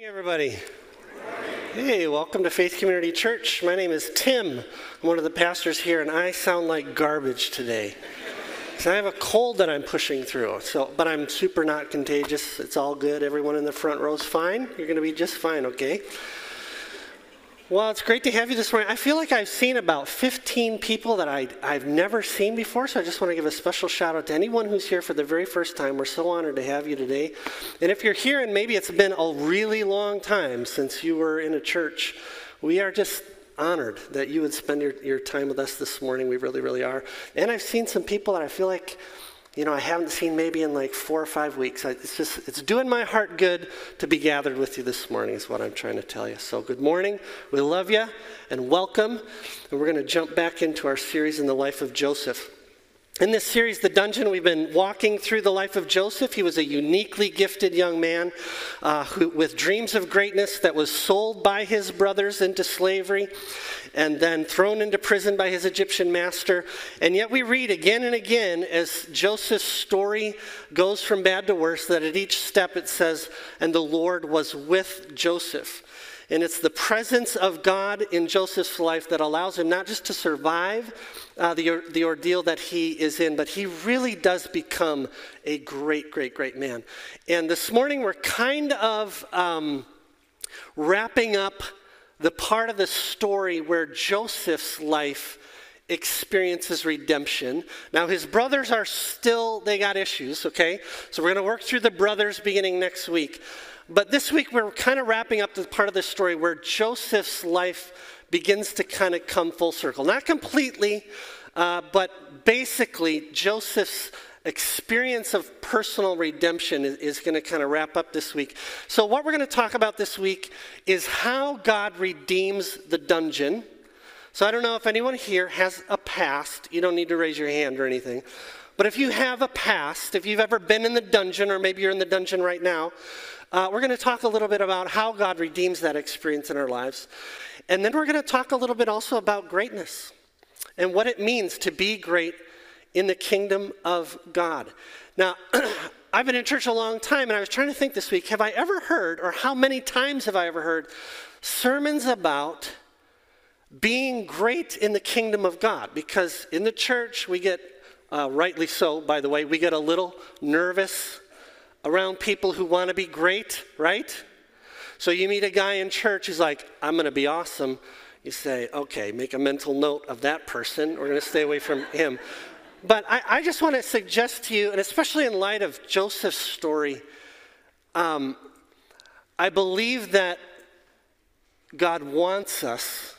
morning, everybody. Hey, welcome to Faith Community Church. My name is Tim. I'm one of the pastors here, and I sound like garbage today. So I have a cold that I'm pushing through. So, but I'm super not contagious. It's all good. Everyone in the front row is fine. You're going to be just fine, okay? Well, it's great to have you this morning. I feel like I've seen about 15 people that I, I've never seen before, so I just want to give a special shout out to anyone who's here for the very first time. We're so honored to have you today. And if you're here and maybe it's been a really long time since you were in a church, we are just honored that you would spend your, your time with us this morning. We really, really are. And I've seen some people that I feel like you know, I haven't seen maybe in like four or five weeks. It's just, it's doing my heart good to be gathered with you this morning, is what I'm trying to tell you. So, good morning. We love you and welcome. And we're going to jump back into our series in the life of Joseph. In this series, The Dungeon, we've been walking through the life of Joseph. He was a uniquely gifted young man uh, who, with dreams of greatness that was sold by his brothers into slavery and then thrown into prison by his Egyptian master. And yet we read again and again as Joseph's story goes from bad to worse that at each step it says, and the Lord was with Joseph. And it's the presence of God in Joseph's life that allows him not just to survive uh, the, the ordeal that he is in, but he really does become a great, great, great man. And this morning we're kind of um, wrapping up the part of the story where Joseph's life experiences redemption. Now, his brothers are still, they got issues, okay? So we're going to work through the brothers beginning next week. But this week, we're kind of wrapping up the part of the story where Joseph's life begins to kind of come full circle. Not completely, uh, but basically, Joseph's experience of personal redemption is, is going to kind of wrap up this week. So, what we're going to talk about this week is how God redeems the dungeon. So, I don't know if anyone here has a past. You don't need to raise your hand or anything. But if you have a past, if you've ever been in the dungeon, or maybe you're in the dungeon right now, uh, we're going to talk a little bit about how God redeems that experience in our lives. And then we're going to talk a little bit also about greatness and what it means to be great in the kingdom of God. Now, I've been in church a long time, and I was trying to think this week have I ever heard, or how many times have I ever heard, sermons about being great in the kingdom of God? Because in the church, we get, uh, rightly so, by the way, we get a little nervous around people who want to be great, right? So you meet a guy in church who's like, I'm going to be awesome. You say, okay, make a mental note of that person. We're going to stay away from him. But I, I, just want to suggest to you, and especially in light of Joseph's story, um, I believe that God wants us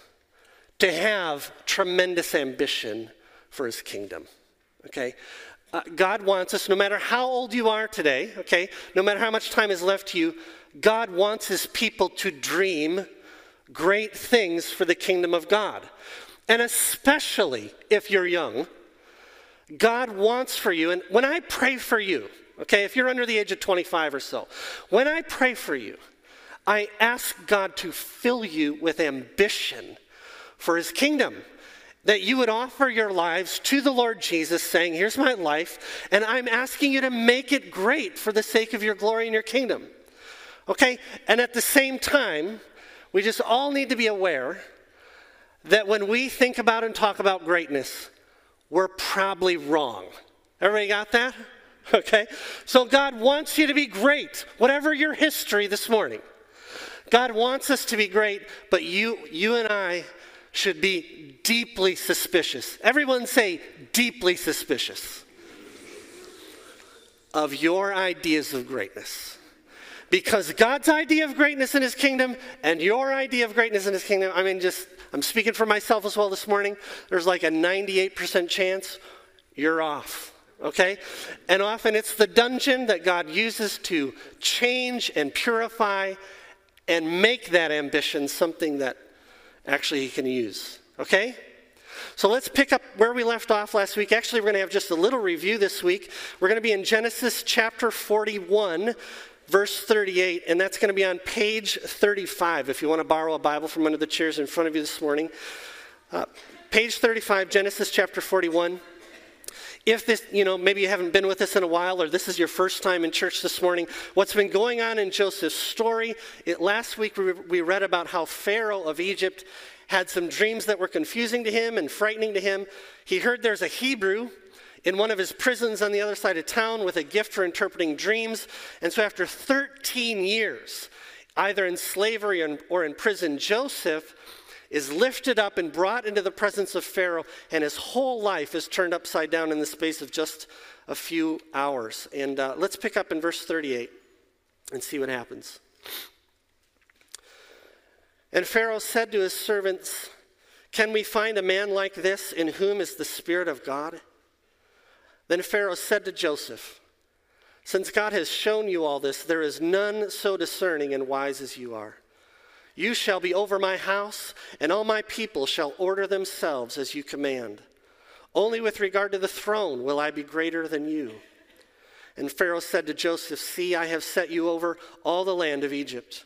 to have tremendous ambition for his kingdom. Okay? Uh, God wants us, no matter how old you are today, okay, no matter how much time is left to you, God wants his people to dream great things for the kingdom of God. And especially if you're young, God wants for you, and when I pray for you, okay, if you're under the age of 25 or so, when I pray for you, I ask God to fill you with ambition for his kingdom that you would offer your lives to the Lord Jesus, saying, Here's my life, and I'm asking you to make it great for the sake of your glory and your kingdom. Okay? And at the same time, we just all need to be aware that when we think about and talk about greatness, we're probably wrong. Everybody got that? Okay? So God wants you to be great, whatever your history this morning. God wants us to be great, but you, you and I should be deeply suspicious. Everyone say, deeply suspicious of your ideas of greatness. Because God's idea of greatness in his kingdom and your idea of greatness in his kingdom, I mean, just, I'm speaking for myself as well this morning. There's like a 98% chance you're off, okay? And often it's the dungeon that God uses to change and purify and make that ambition something that actually he can use. Okay? So let's pick up where we left off last week. Actually, we're going to have just a little review this week. We're going to be in Genesis chapter 41, verse 38, and that's going to be on page 35 if you want to borrow a Bible from under the chairs in front of you this morning. Uh, page 35, Genesis chapter 41. If this, you know, maybe you haven't been with us in a while or this is your first time in church this morning, what's been going on in Joseph's story, it, last week we, we read about how Pharaoh of Egypt had some dreams that were confusing to him and frightening to him. He heard there's a Hebrew in one of his prisons on the other side of town with a gift for interpreting dreams. And so after 13 years, either in slavery or in prison, Joseph is lifted up and brought into the presence of Pharaoh, and his whole life is turned upside down in the space of just a few hours. And uh, let's pick up in verse 38 and see what happens. And Pharaoh said to his servants, Can we find a man like this in whom is the Spirit of God? Then Pharaoh said to Joseph, Since God has shown you all this, there is none so discerning and wise as you are. You shall be over my house, and all my people shall order themselves as you command. Only with regard to the throne will I be greater than you. And Pharaoh said to Joseph, See, I have set you over all the land of Egypt.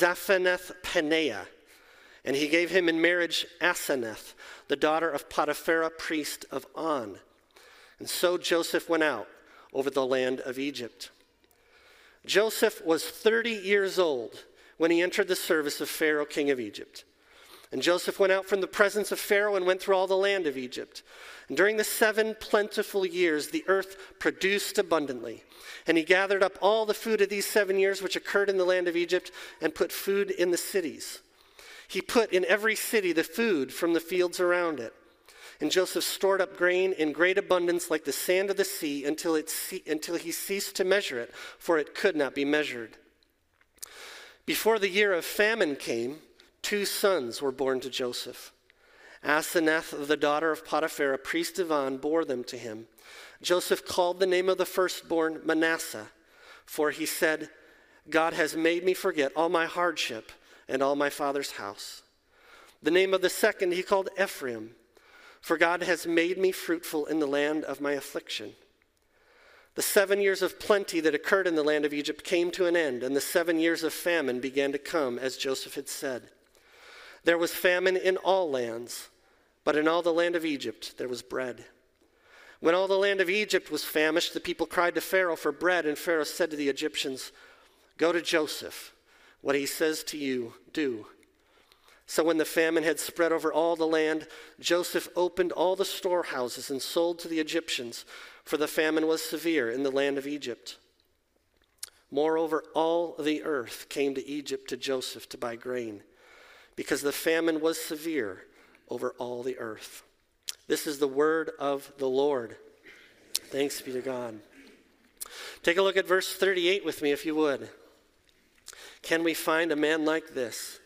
Zaphenath Paneah, and he gave him in marriage Asenath, the daughter of Potiphera, priest of On. And so Joseph went out over the land of Egypt. Joseph was 30 years old when he entered the service of Pharaoh, king of Egypt. And Joseph went out from the presence of Pharaoh and went through all the land of Egypt. And during the seven plentiful years, the earth produced abundantly. And he gathered up all the food of these seven years which occurred in the land of Egypt and put food in the cities. He put in every city the food from the fields around it. And Joseph stored up grain in great abundance like the sand of the sea until, it ce- until he ceased to measure it, for it could not be measured. Before the year of famine came, two sons were born to Joseph. Asenath, the daughter of Potiphera, priest of On, bore them to him. Joseph called the name of the firstborn Manasseh, for he said, God has made me forget all my hardship and all my father's house. The name of the second he called Ephraim, for God has made me fruitful in the land of my affliction. The seven years of plenty that occurred in the land of Egypt came to an end, and the seven years of famine began to come, as Joseph had said. There was famine in all lands, but in all the land of Egypt there was bread. When all the land of Egypt was famished, the people cried to Pharaoh for bread, and Pharaoh said to the Egyptians, Go to Joseph. What he says to you, do. So when the famine had spread over all the land, Joseph opened all the storehouses and sold to the Egyptians for the famine was severe in the land of Egypt. Moreover, all the earth came to Egypt to Joseph to buy grain, because the famine was severe over all the earth. This is the word of the Lord. Thanks be to God. Take a look at verse 38 with me, if you would. Can we find a man like this,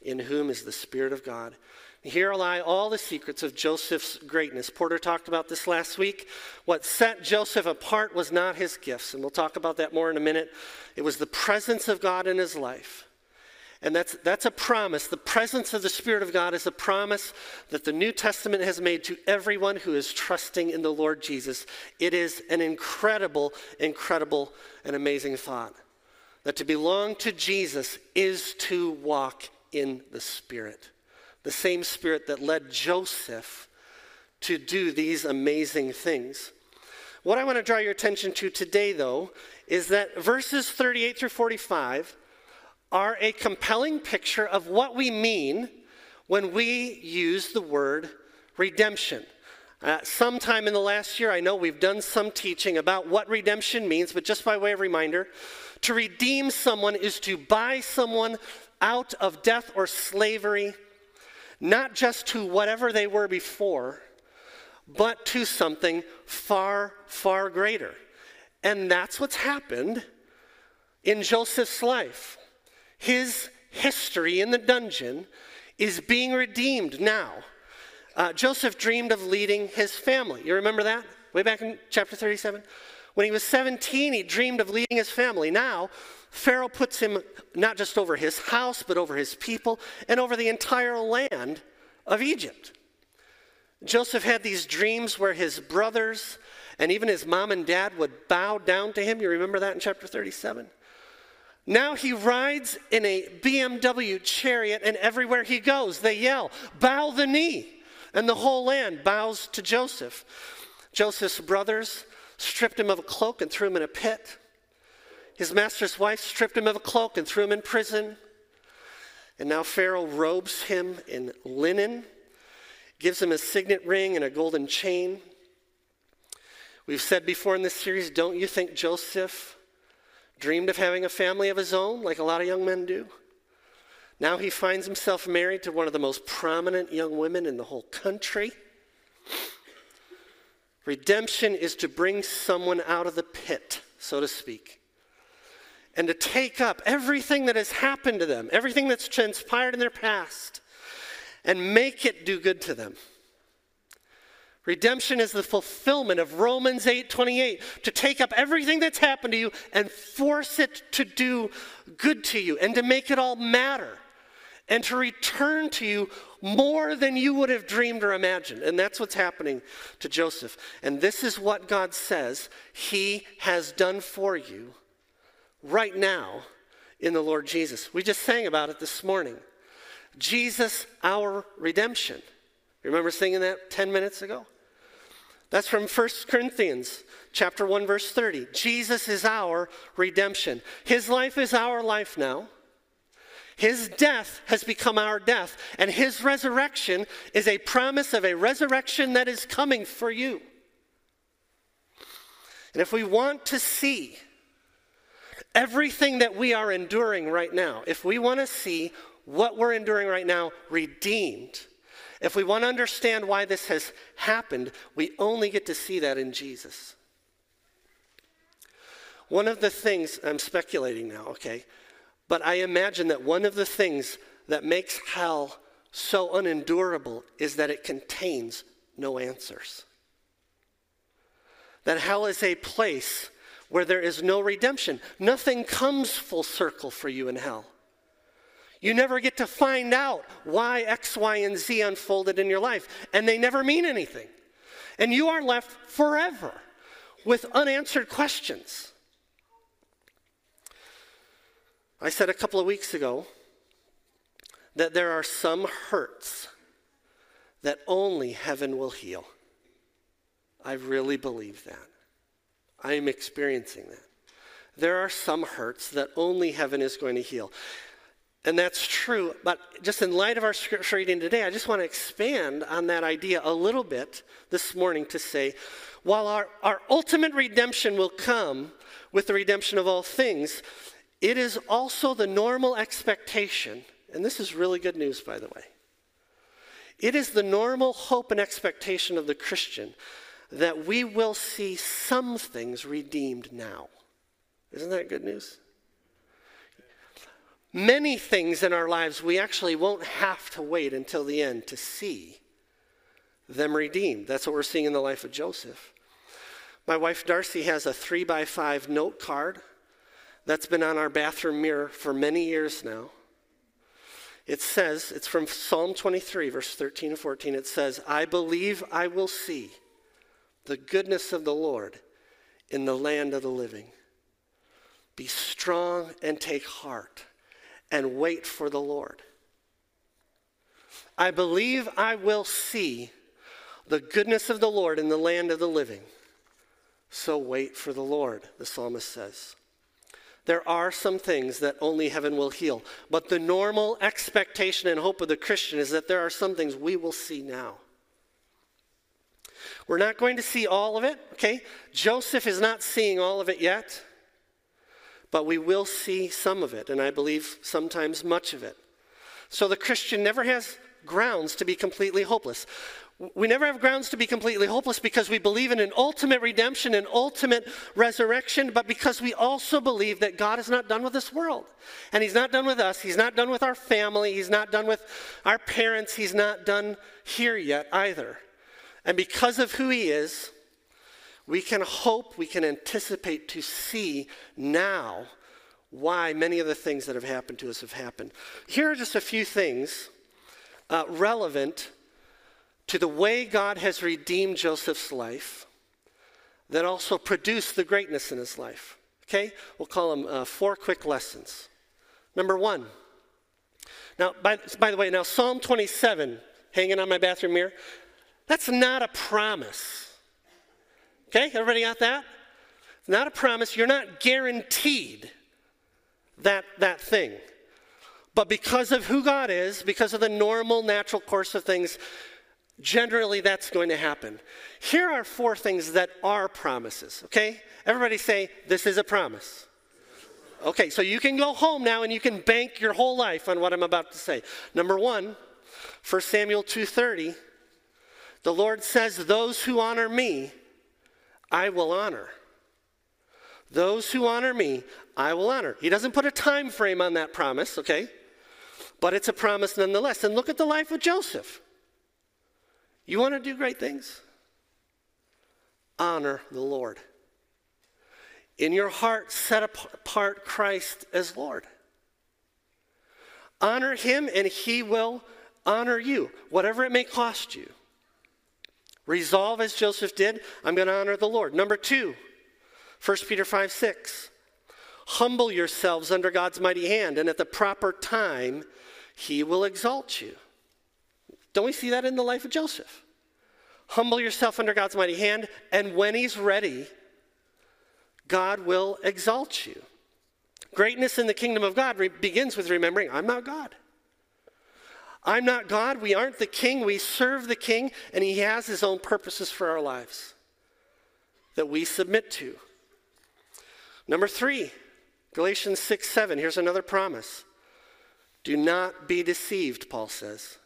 in whom is the Spirit of God? Here lie all the secrets of Joseph's greatness. Porter talked about this last week. What set Joseph apart was not his gifts, and we'll talk about that more in a minute. It was the presence of God in his life. And that's, that's a promise. The presence of the Spirit of God is a promise that the New Testament has made to everyone who is trusting in the Lord Jesus. It is an incredible, incredible, and amazing thought. That to belong to Jesus is to walk in the Spirit the same spirit that led Joseph to do these amazing things. What I want to draw your attention to today, though, is that verses 38 through 45 are a compelling picture of what we mean when we use the word redemption. Uh, sometime in the last year, I know we've done some teaching about what redemption means, but just by way of reminder, to redeem someone is to buy someone out of death or slavery not just to whatever they were before, but to something far, far greater. And that's what's happened in Joseph's life. His history in the dungeon is being redeemed now. Uh, Joseph dreamed of leading his family. You remember that? way back in chapter 37? When he was 17, he dreamed of leading his family. Now, Pharaoh puts him not just over his house, but over his people and over the entire land of Egypt. Joseph had these dreams where his brothers and even his mom and dad would bow down to him. You remember that in chapter 37? Now he rides in a BMW chariot, and everywhere he goes, they yell, Bow the knee. And the whole land bows to Joseph. Joseph's brothers stripped him of a cloak and threw him in a pit. His master's wife stripped him of a cloak and threw him in prison. And now Pharaoh robes him in linen, gives him a signet ring and a golden chain. We've said before in this series don't you think Joseph dreamed of having a family of his own, like a lot of young men do? Now he finds himself married to one of the most prominent young women in the whole country. Redemption is to bring someone out of the pit, so to speak, and to take up everything that has happened to them, everything that's transpired in their past, and make it do good to them. Redemption is the fulfillment of Romans 8:28 to take up everything that's happened to you and force it to do good to you and to make it all matter and to return to you more than you would have dreamed or imagined. And that's what's happening to Joseph. And this is what God says he has done for you right now in the Lord Jesus. We just sang about it this morning. Jesus, our redemption. Remember singing that 10 minutes ago? That's from 1 Corinthians chapter 1 verse 30. Jesus is our redemption. His life is our life now. His death has become our death, and his resurrection is a promise of a resurrection that is coming for you. And if we want to see everything that we are enduring right now, if we want to see what we're enduring right now redeemed, if we want to understand why this has happened, we only get to see that in Jesus. One of the things, I'm speculating now, okay, but I imagine that one of the things that makes hell so unendurable is that it contains no answers. That hell is a place where there is no redemption. Nothing comes full circle for you in hell. You never get to find out why X, Y, and Z unfolded in your life, and they never mean anything. And you are left forever with unanswered questions. I said a couple of weeks ago that there are some hurts that only heaven will heal. I really believe that. I am experiencing that. There are some hurts that only heaven is going to heal. And that's true, but just in light of our scripture reading today, I just want to expand on that idea a little bit this morning to say, while our, our ultimate redemption will come with the redemption of all things, it is also the normal expectation, and this is really good news, by the way. It is the normal hope and expectation of the Christian that we will see some things redeemed now. Isn't that good news? Many things in our lives we actually won't have to wait until the end to see them redeemed. That's what we're seeing in the life of Joseph. My wife Darcy has a three by five note card that's been on our bathroom mirror for many years now. It says, it's from Psalm 23, verse 13 and 14. It says, I believe I will see the goodness of the Lord in the land of the living. Be strong and take heart and wait for the Lord. I believe I will see the goodness of the Lord in the land of the living. So wait for the Lord, the psalmist says. There are some things that only heaven will heal, but the normal expectation and hope of the Christian is that there are some things we will see now. We're not going to see all of it, okay? Joseph is not seeing all of it yet but we will see some of it, and I believe sometimes much of it. So the Christian never has grounds to be completely hopeless. We never have grounds to be completely hopeless because we believe in an ultimate redemption, an ultimate resurrection, but because we also believe that God is not done with this world. And He's not done with us. He's not done with our family. He's not done with our parents. He's not done here yet either. And because of who He is, we can hope, we can anticipate to see now why many of the things that have happened to us have happened. Here are just a few things uh, relevant to the way God has redeemed Joseph's life that also produced the greatness in his life. Okay? We'll call them uh, four quick lessons. Number one. Now, by, by the way, now Psalm 27, hanging on my bathroom mirror, that's not a promise. Okay? Everybody got that? not a promise. You're not guaranteed that, that thing. But because of who God is, because of the normal, natural course of things, generally that's going to happen. Here are four things that are promises, okay? Everybody say, This is a promise. Okay, so you can go home now and you can bank your whole life on what I'm about to say. Number one, 1 Samuel 2:30, the Lord says, Those who honor me, I will honor. Those who honor me, I will honor. He doesn't put a time frame on that promise, okay? But it's a promise nonetheless. And look at the life of Joseph. You want to do great things? Honor the Lord. In your heart, set apart Christ as Lord. Honor him, and he will honor you, whatever it may cost you. Resolve as Joseph did, I'm going to honor the Lord. Number two, 1 Peter 5 6. Humble yourselves under God's mighty hand, and at the proper time, he will exalt you. Don't we see that in the life of Joseph? Humble yourself under God's mighty hand, and when he's ready, God will exalt you. Greatness in the kingdom of God re- begins with remembering I'm not God. I'm not God. We aren't the king. We serve the king, and he has his own purposes for our lives that we submit to. Number three, Galatians 6 7. Here's another promise. Do not be deceived, Paul says.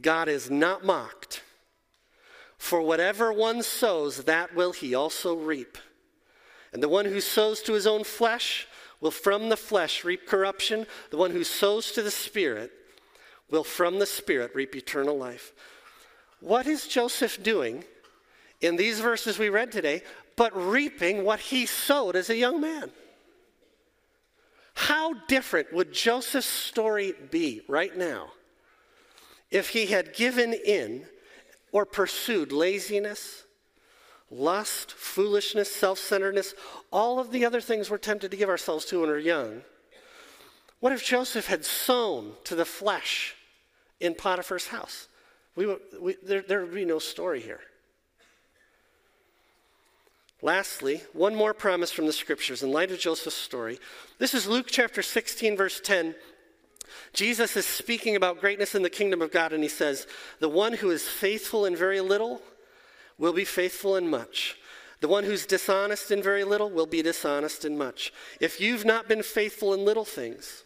God is not mocked. For whatever one sows, that will he also reap. And the one who sows to his own flesh will from the flesh reap corruption. The one who sows to the Spirit will from the Spirit reap eternal life. What is Joseph doing in these verses we read today but reaping what he sowed as a young man? How different would Joseph's story be right now if he had given in or pursued laziness, lust, foolishness, self centeredness, all of the other things we're tempted to give ourselves to when we're young? What if Joseph had sown to the flesh in Potiphar's house? We, we, there, there would be no story here. Lastly, one more promise from the scriptures in light of Joseph's story. This is Luke chapter 16, verse 10. Jesus is speaking about greatness in the kingdom of God, and he says, The one who is faithful in very little will be faithful in much. The one who's dishonest in very little will be dishonest in much. If you've not been faithful in little things,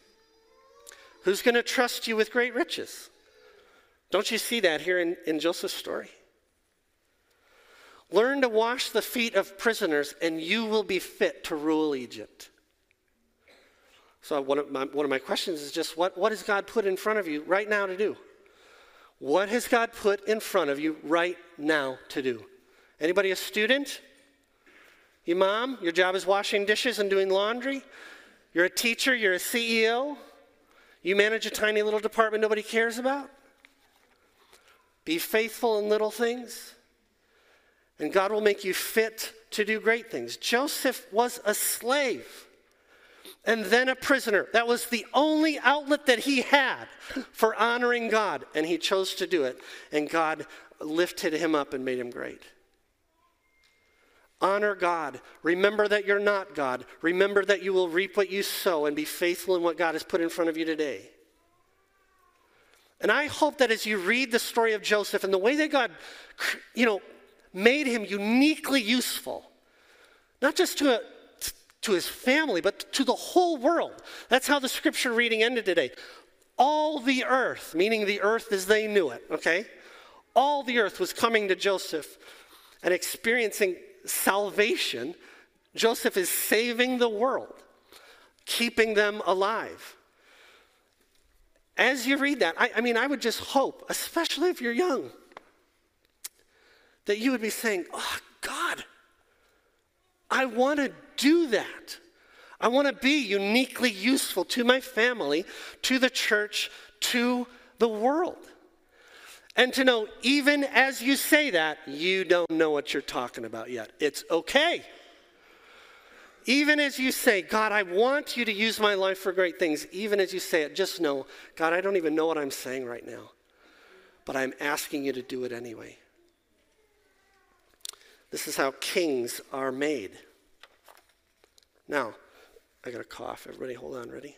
who's going to trust you with great riches? Don't you see that here in, in Joseph's story? Learn to wash the feet of prisoners, and you will be fit to rule Egypt. So, one of my, one of my questions is just what, what has God put in front of you right now to do? What has God put in front of you right now to do? Anybody a student? You mom, your job is washing dishes and doing laundry. You're a teacher, you're a CEO. You manage a tiny little department nobody cares about. Be faithful in little things and God will make you fit to do great things. Joseph was a slave and then a prisoner. That was the only outlet that he had for honoring God, and he chose to do it, and God lifted him up and made him great. Honor God. Remember that you're not God. Remember that you will reap what you sow and be faithful in what God has put in front of you today. And I hope that as you read the story of Joseph and the way that God, you know, made him uniquely useful, not just to, a, to his family, but to the whole world. That's how the scripture reading ended today. All the earth, meaning the earth as they knew it, okay? All the earth was coming to Joseph and experiencing salvation. Joseph is saving the world, keeping them alive. As you read that, I, I mean, I would just hope, especially if you're young, that you would be saying, Oh, God, I want to do that. I want to be uniquely useful to my family, to the church, to the world. And to know, even as you say that, you don't know what you're talking about yet. It's okay. Even as you say, God, I want you to use my life for great things, even as you say it, just know, God, I don't even know what I'm saying right now, but I'm asking you to do it anyway. This is how kings are made. Now, I got a cough. Everybody, hold on. Ready?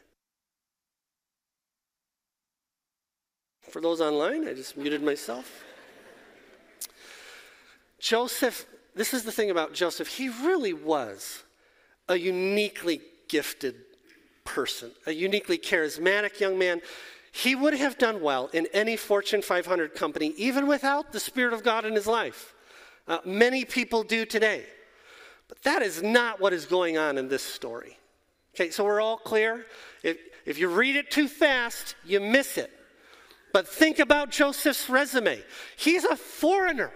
For those online, I just muted myself. Joseph, this is the thing about Joseph. He really was a uniquely gifted person, a uniquely charismatic young man. He would have done well in any Fortune 500 company, even without the Spirit of God in his life. Uh, many people do today. But that is not what is going on in this story. Okay, so we're all clear? If, if you read it too fast, you miss it. But think about Joseph's resume. He's a foreigner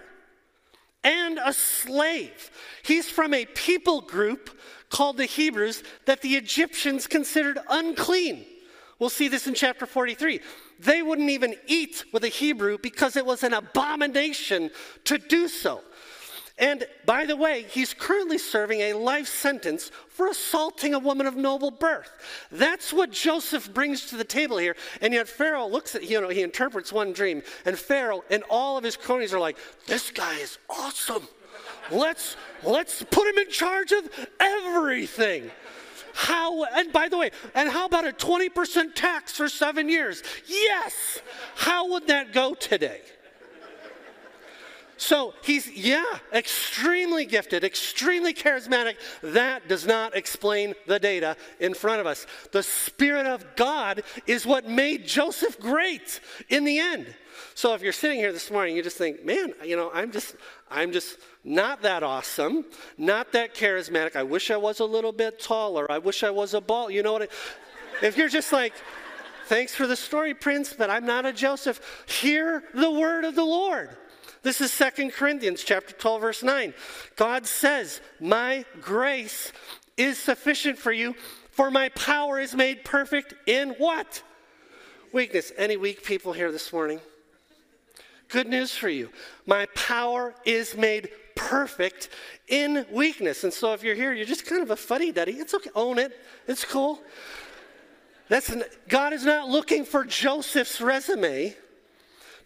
and a slave. He's from a people group called the Hebrews that the Egyptians considered unclean. We'll see this in chapter 43. They wouldn't even eat with a Hebrew because it was an abomination to do so. And by the way, he's currently serving a life sentence for assaulting a woman of noble birth. That's what Joseph brings to the table here. And yet Pharaoh looks at, you know, he interprets one dream, and Pharaoh and all of his cronies are like, this guy is awesome. Let's let's put him in charge of everything. How, and by the way, and how about a 20% tax for seven years? Yes. How would that go today? So he's, yeah, extremely gifted, extremely charismatic. That does not explain the data in front of us. The Spirit of God is what made Joseph great in the end. So if you're sitting here this morning, you just think, man, you know, I'm just, I'm just not that awesome, not that charismatic. I wish I was a little bit taller. I wish I was a ball. You know what? I, if you're just like, thanks for the story, Prince, but I'm not a Joseph, hear the word of the Lord. This is Second Corinthians chapter 12 verse 9. God says, "My grace is sufficient for you, for my power is made perfect in what? Weakness. Any weak people here this morning? Good news for you. My power is made perfect in weakness. And so if you're here, you're just kind of a fuddy duddy. It's okay. Own it. It's cool. That's, God is not looking for Joseph's resume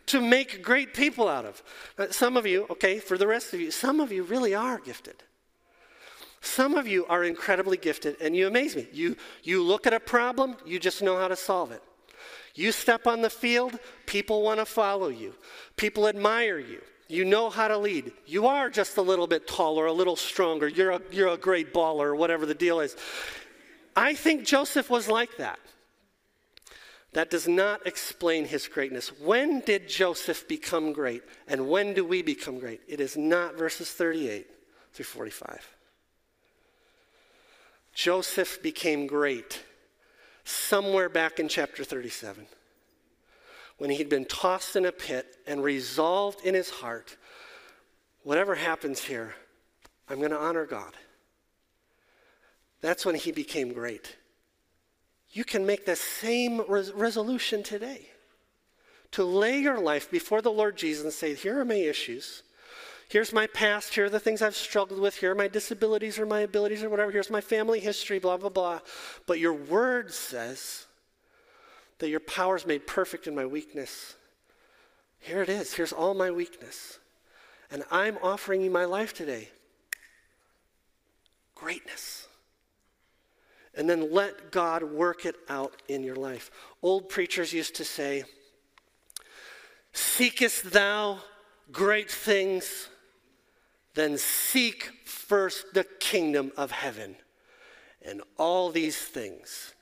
to make great people out of. Uh, some of you, okay, for the rest of you, some of you really are gifted. Some of you are incredibly gifted, and you amaze me. You, you look at a problem, you just know how to solve it. You step on the field, people want to follow you, people admire you. You know how to lead. You are just a little bit taller, a little stronger. You're a, you're a great baller, whatever the deal is. I think Joseph was like that. That does not explain his greatness. When did Joseph become great? And when do we become great? It is not verses 38 through 45. Joseph became great somewhere back in chapter 37 when he'd been tossed in a pit and resolved in his heart whatever happens here, I'm going to honor God. That's when he became great. You can make the same res- resolution today to lay your life before the Lord Jesus and say, Here are my issues. Here's my past. Here are the things I've struggled with. Here are my disabilities or my abilities or whatever. Here's my family history, blah, blah, blah. But your word says that your power is made perfect in my weakness. Here it is. Here's all my weakness. And I'm offering you my life today. Greatness and then let God work it out in your life. Old preachers used to say, Seekest thou great things? Then seek first the kingdom of heaven, and all these things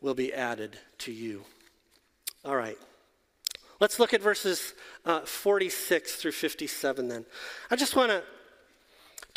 will be added to you. All right. Let's look at verses uh, 46 through 57 then. I just want to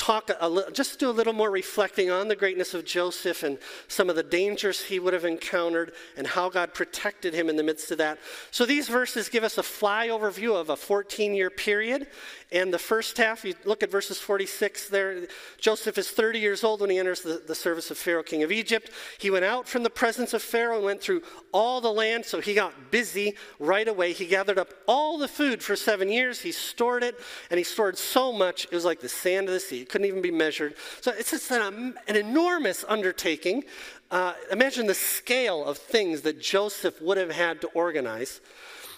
talk a, a, just do a little more reflecting on the greatness of Joseph and some of the dangers he would have encountered and how God protected him in the midst of that. So these verses give us a flyover view of a 14 year period. And the first half, you look at verses 46 there. Joseph is 30 years old when he enters the, the service of Pharaoh, king of Egypt. He went out from the presence of Pharaoh and went through all the land, so he got busy right away. He gathered up all the food for seven years. He stored it, and he stored so much, it was like the sand of the sea It couldn't even be measured. So it's just an, an enormous undertaking. Uh, imagine the scale of things that Joseph would have had to organize.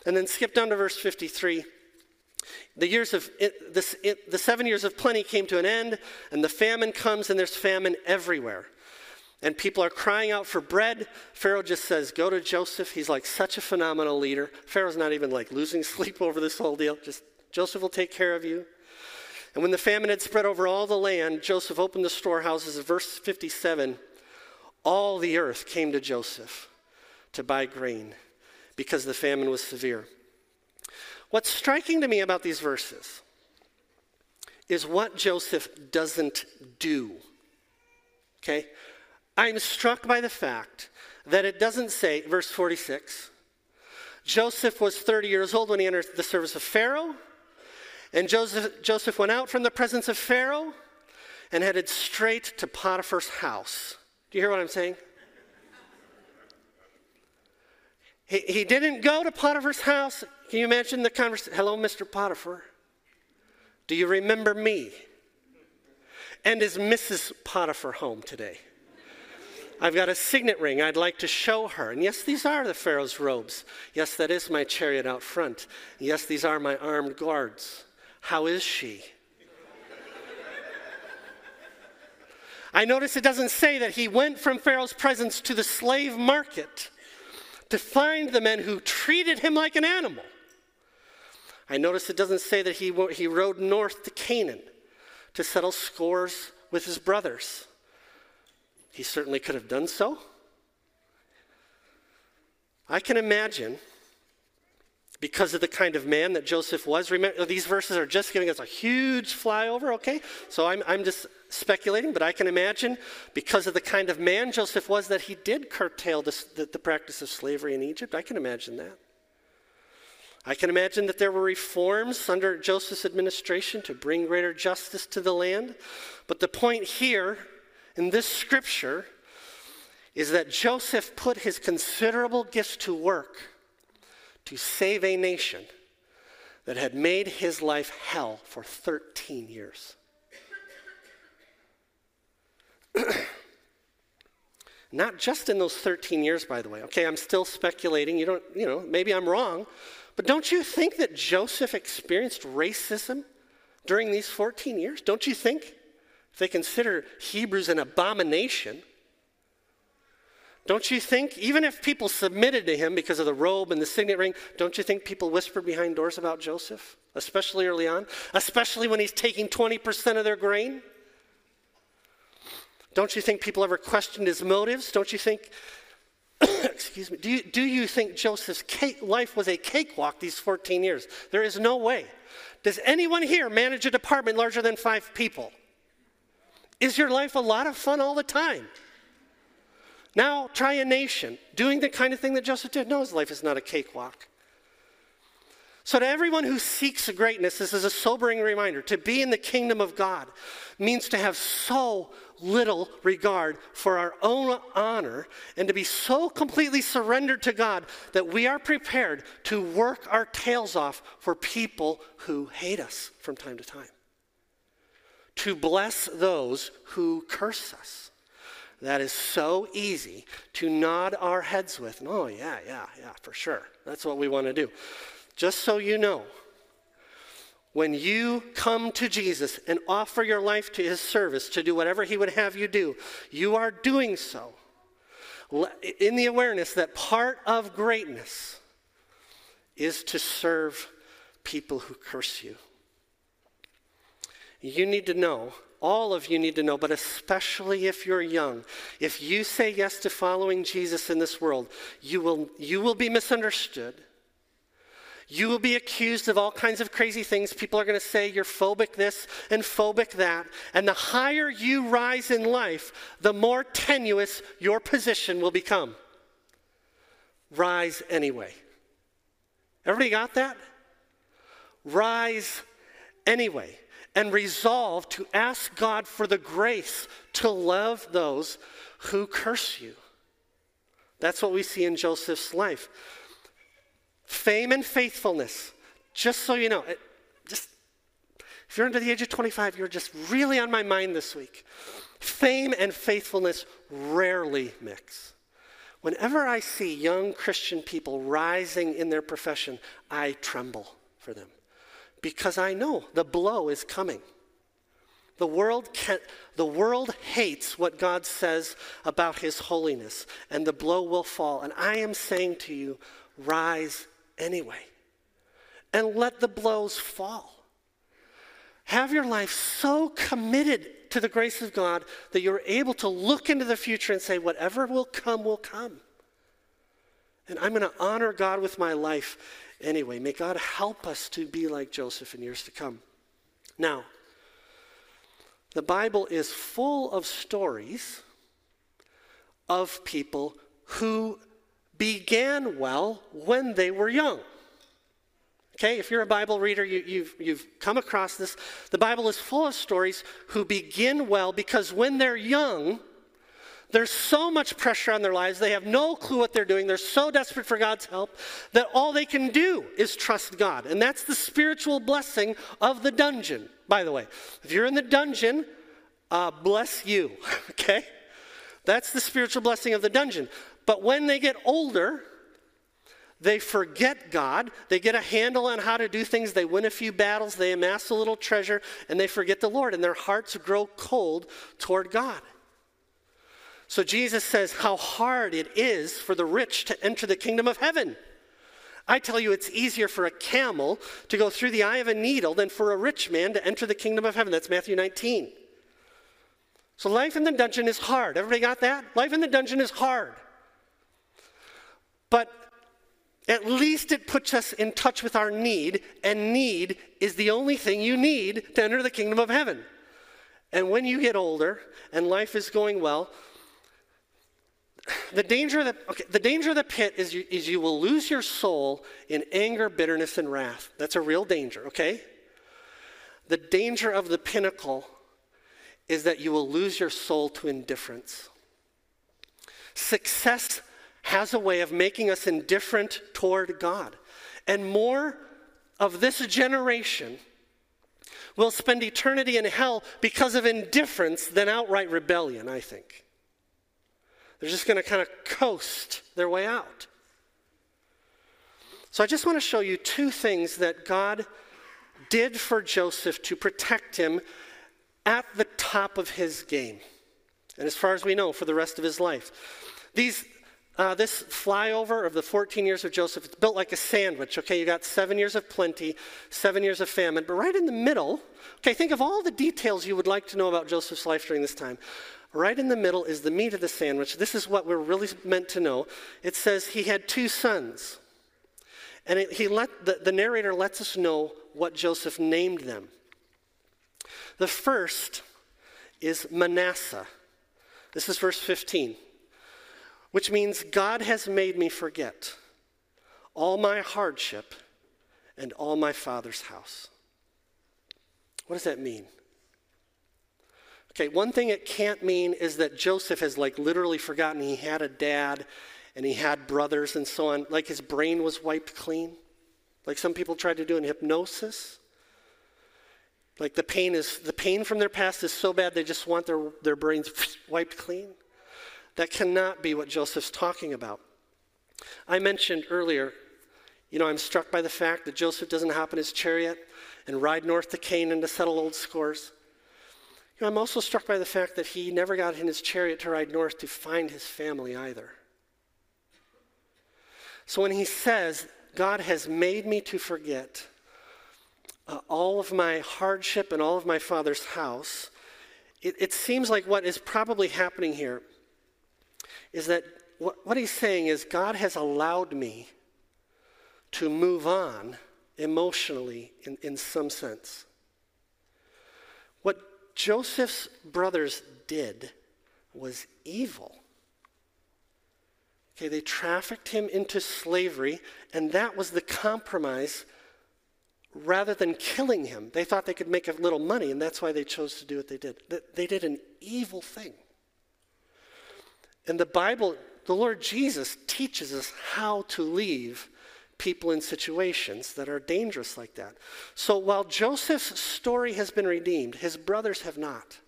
And then skip down to verse 53. The years of the seven years of plenty came to an end, and the famine comes, and there's famine everywhere. And people are crying out for bread. Pharaoh just says, Go to Joseph. He's like such a phenomenal leader. Pharaoh's not even like losing sleep over this whole deal. Just, Joseph will take care of you. And when the famine had spread over all the land, Joseph opened the storehouses. Verse 57 all the earth came to Joseph to buy grain because the famine was severe. What's striking to me about these verses is what Joseph doesn't do. Okay? I'm struck by the fact that it doesn't say, verse 46, Joseph was 30 years old when he entered the service of Pharaoh. And Joseph, Joseph went out from the presence of Pharaoh and headed straight to Potiphar's house. Do you hear what I'm saying? He, he didn't go to Potiphar's house. Can you imagine the conversation? Hello, Mr. Potiphar. Do you remember me? And is Mrs. Potiphar home today? I've got a signet ring I'd like to show her. And yes, these are the Pharaoh's robes. Yes, that is my chariot out front. Yes, these are my armed guards. How is she? I notice it doesn't say that he went from Pharaoh's presence to the slave market to find the men who treated him like an animal. I notice it doesn't say that he, he rode north to Canaan to settle scores with his brothers. He certainly could have done so. I can imagine because of the kind of man that Joseph was. Remember, these verses are just giving us a huge flyover, okay? So I'm, I'm just speculating, but I can imagine because of the kind of man Joseph was that he did curtail the, the, the practice of slavery in Egypt. I can imagine that. I can imagine that there were reforms under Joseph's administration to bring greater justice to the land. But the point here in this scripture is that Joseph put his considerable gifts to work to save a nation that had made his life hell for 13 years. Not just in those 13 years, by the way. Okay, I'm still speculating. You don't, you know, maybe I'm wrong. But don't you think that Joseph experienced racism during these 14 years? Don't you think? They consider Hebrews an abomination, don't you think, even if people submitted to him because of the robe and the signet ring, don't you think people whispered behind doors about Joseph, especially early on? Especially when he's taking 20% of their grain? Don't you think people ever questioned his motives? Don't you think, excuse me, do you, do you think Joseph's cake, life was a cakewalk these 14 years? There is no way. Does anyone here manage a department larger than five people? Is your life a lot of fun all the time? Now try a nation doing the kind of thing that Joseph did. No, his life is not a cakewalk. So, to everyone who seeks greatness, this is a sobering reminder. To be in the kingdom of God means to have so little regard for our own honor and to be so completely surrendered to God that we are prepared to work our tails off for people who hate us from time to time, to bless those who curse us that is so easy to nod our heads with. Oh, yeah, yeah, yeah, for sure. That's what we want to do. Just so you know, when you come to Jesus and offer your life to his service to do whatever he would have you do, you are doing so in the awareness that part of greatness is to serve people who curse you. You need to know all of you need to know, but especially if you're young, if you say yes to following Jesus in this world, you will, you will be misunderstood. You will be accused of all kinds of crazy things. People are going to say you're phobic this and phobic that. And the higher you rise in life, the more tenuous your position will become. Rise anyway. Everybody got that? Rise anyway. And resolve to ask God for the grace to love those who curse you. That's what we see in Joseph's life. Fame and faithfulness. Just so you know, it, just if you're under the age of 25, you're just really on my mind this week. Fame and faithfulness rarely mix. Whenever I see young Christian people rising in their profession, I tremble for them because I know the blow is coming. The world, can, the world hates what God says about his holiness, and the blow will fall. And I am saying to you, rise anyway. And let the blows fall. Have your life so committed to the grace of God that you're able to look into the future and say, whatever will come, will come. And I'm going to honor God with my life anyway. May God help us to be like Joseph in years to come. Now, the Bible is full of stories of people who began well when they were young. Okay, if you're a Bible reader, you, have you've, you've come across this. The Bible is full of stories who begin well because when they're young, there's so much pressure on their lives. They have no clue what they're doing. They're so desperate for God's help that all they can do is trust God. And that's the spiritual blessing of the dungeon, by the way. If you're in the dungeon, uh, bless you, okay? That's the spiritual blessing of the dungeon. But when they get older, they forget God. They get a handle on how to do things. They win a few battles. They amass a little treasure, and they forget the Lord, and their hearts grow cold toward God. So Jesus says how hard it is for the rich to enter the kingdom of heaven. I tell you, it's easier for a camel to go through the eye of a needle than for a rich man to enter the kingdom of heaven. That's Matthew 19. So life in the dungeon is hard. Everybody got that? Life in the dungeon is hard. But at least it puts us in touch with our need, and need is the only thing you need to enter the kingdom of heaven. And when you get older and life is going well, the danger of the, okay, the, danger of the pit is you, is you will lose your soul in anger, bitterness, and wrath. That's a real danger, okay? The danger of the pinnacle is that you will lose your soul to indifference. Success has a way of making us indifferent toward God. And more of this generation will spend eternity in hell because of indifference than outright rebellion, I think. They're just going to kind of coast their way out. So I just want to show you two things that God did for Joseph to protect him at the top of his game. And as far as we know, for the rest of his life. These, uh, this flyover of the 14 years of Joseph, it's built like a sandwich. Okay, you got seven years of plenty, seven years of famine, but right in the middle, okay, think of all the details you would like to know about Joseph's life during this time. Right in the middle is the meat of the sandwich. This is what we're really meant to know. It says he had two sons. And it, he let, the, the narrator lets us know what Joseph named them. The first is Manasseh. This is verse 15 which means God has made me forget all my hardship and all my father's house. What does that mean? Okay, one thing it can't mean is that Joseph has like literally forgotten he had a dad and he had brothers and so on, like his brain was wiped clean, like some people try to do in hypnosis. Like the pain is the pain from their past is so bad they just want their, their brains wiped clean. That cannot be what Joseph's talking about. I mentioned earlier, you know, I'm struck by the fact that Joseph doesn't hop in his chariot and ride north to Canaan to settle old scores. You know, I'm also struck by the fact that he never got in his chariot to ride north to find his family either. So when he says, God has made me to forget uh, all of my hardship and all of my father's house, it, it seems like what is probably happening here is that what, what he's saying is God has allowed me to move on emotionally in, in some sense. What Joseph's brothers did was evil. Okay, they trafficked him into slavery, and that was the compromise rather than killing him. They thought they could make a little money, and that's why they chose to do what they did. They did an evil thing. And the Bible, the Lord Jesus teaches us how to leave people in situations that are dangerous like that. So while Joseph's story has been redeemed, his brothers have not.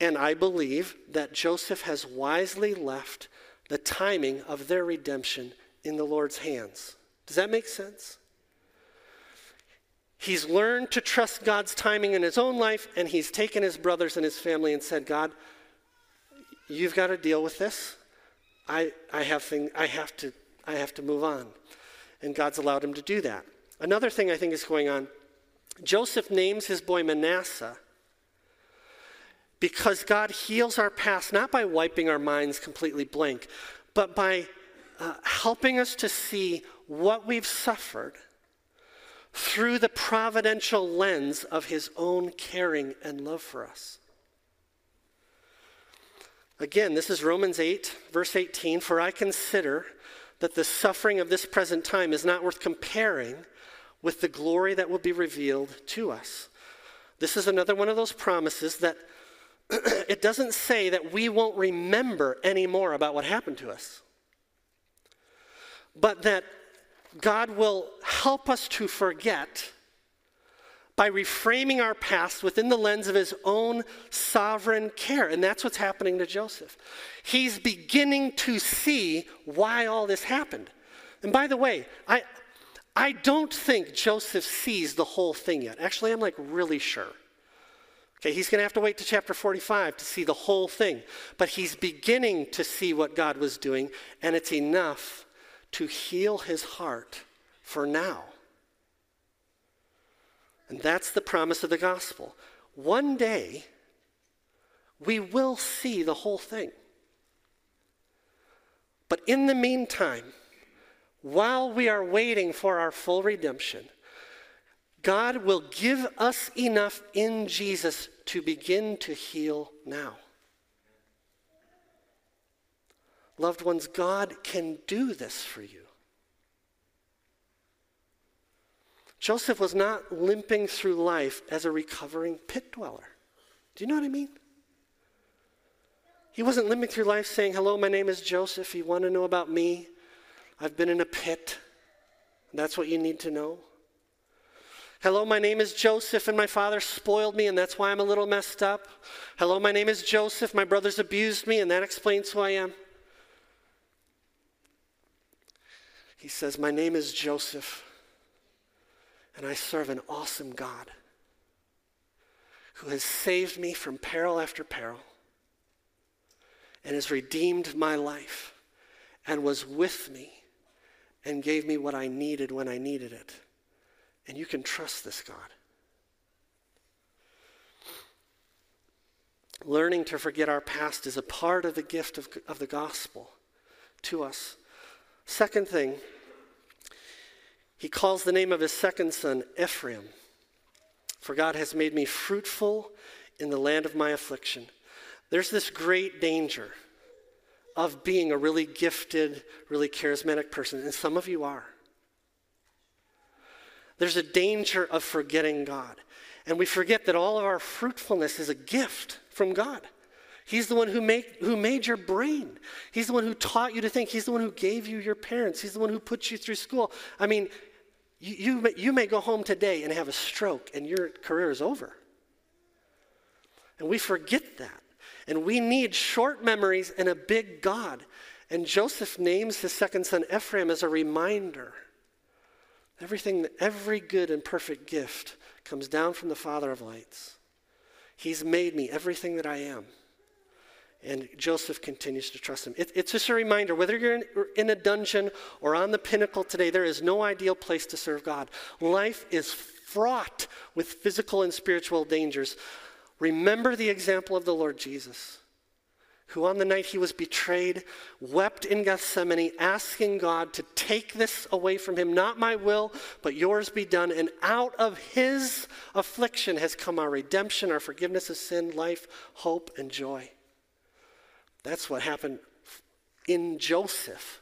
And I believe that Joseph has wisely left the timing of their redemption in the Lord's hands. Does that make sense? He's learned to trust God's timing in his own life, and he's taken his brothers and his family and said, God, you've got to deal with this. I, I, have thing, I, have to, I have to move on. And God's allowed him to do that. Another thing I think is going on Joseph names his boy Manasseh because God heals our past not by wiping our minds completely blank, but by uh, helping us to see what we've suffered through the providential lens of his own caring and love for us. Again, this is Romans 8, verse 18. For I consider that the suffering of this present time is not worth comparing with the glory that will be revealed to us. This is another one of those promises that it doesn't say that we won't remember anymore about what happened to us, but that God will help us to forget by reframing our past within the lens of his own sovereign care. And that's what's happening to Joseph. He's beginning to see why all this happened. And by the way, I, I don't think Joseph sees the whole thing yet. Actually, I'm like really sure. Okay, he's going to have to wait to chapter 45 to see the whole thing. But he's beginning to see what God was doing, and it's enough to heal his heart for now. And that's the promise of the gospel. One day, we will see the whole thing. But in the meantime, while we are waiting for our full redemption, God will give us enough in Jesus to begin to heal now. Loved ones, God can do this for you. Joseph was not limping through life as a recovering pit dweller. Do you know what I mean? He wasn't limping through life saying, Hello, my name is Joseph. You want to know about me? I've been in a pit. That's what you need to know. Hello, my name is Joseph, and my father spoiled me, and that's why I'm a little messed up. Hello, my name is Joseph. My brothers abused me, and that explains who I am. He says, My name is Joseph, and I serve an awesome God who has saved me from peril after peril and has redeemed my life and was with me and gave me what I needed when I needed it. And you can trust this God. Learning to forget our past is a part of the gift of, of the gospel to us. Second thing, he calls the name of his second son Ephraim. For God has made me fruitful in the land of my affliction. There's this great danger of being a really gifted, really charismatic person, and some of you are. There's a danger of forgetting God. And we forget that all of our fruitfulness is a gift from God. He's the one who, make, who made your brain. He's the one who taught you to think. He's the one who gave you your parents. He's the one who put you through school. I mean, you, you, may, you may go home today and have a stroke and your career is over. And we forget that. And we need short memories and a big God. And Joseph names his second son Ephraim as a reminder. Everything, every good and perfect gift comes down from the Father of lights. He's made me everything that I am. And Joseph continues to trust him. It, it's just a reminder whether you're in, in a dungeon or on the pinnacle today, there is no ideal place to serve God. Life is fraught with physical and spiritual dangers. Remember the example of the Lord Jesus, who on the night he was betrayed wept in Gethsemane, asking God to take this away from him. Not my will, but yours be done. And out of his affliction has come our redemption, our forgiveness of sin, life, hope, and joy. That's what happened in Joseph.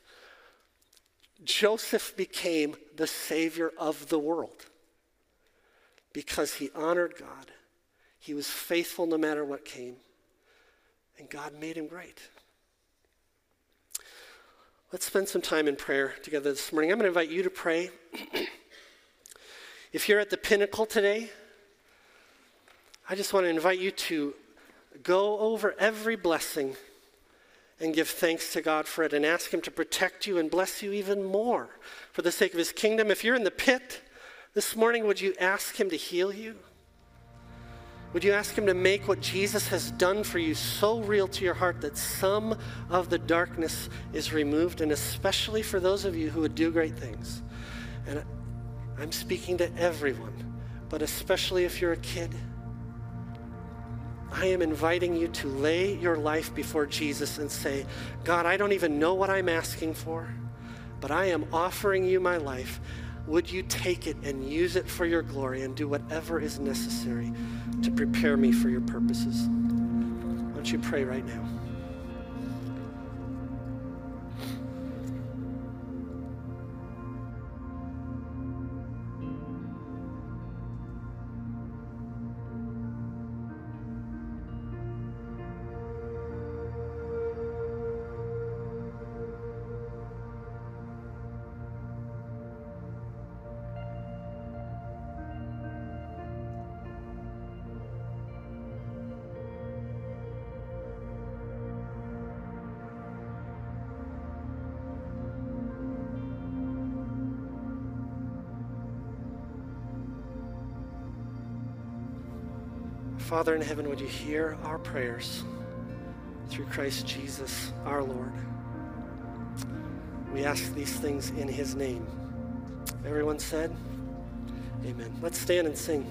Joseph became the Savior of the world because he honored God. He was faithful no matter what came. And God made him great. Let's spend some time in prayer together this morning. I'm going to invite you to pray. if you're at the pinnacle today, I just want to invite you to go over every blessing and give thanks to God for it and ask Him to protect you and bless you even more for the sake of His kingdom. If you're in the pit this morning, would you ask Him to heal you? Would you ask Him to make what Jesus has done for you so real to your heart that some of the darkness is removed, and especially for those of you who would do great things? And I'm speaking to everyone, but especially if you're a kid. I am inviting you to lay your life before Jesus and say, God, I don't even know what I'm asking for, but I am offering you my life. Would you take it and use it for your glory and do whatever is necessary to prepare me for your purposes? Why don't you pray right now? Father in heaven, would you hear our prayers through Christ Jesus our Lord? We ask these things in his name. Everyone said, Amen. Let's stand and sing.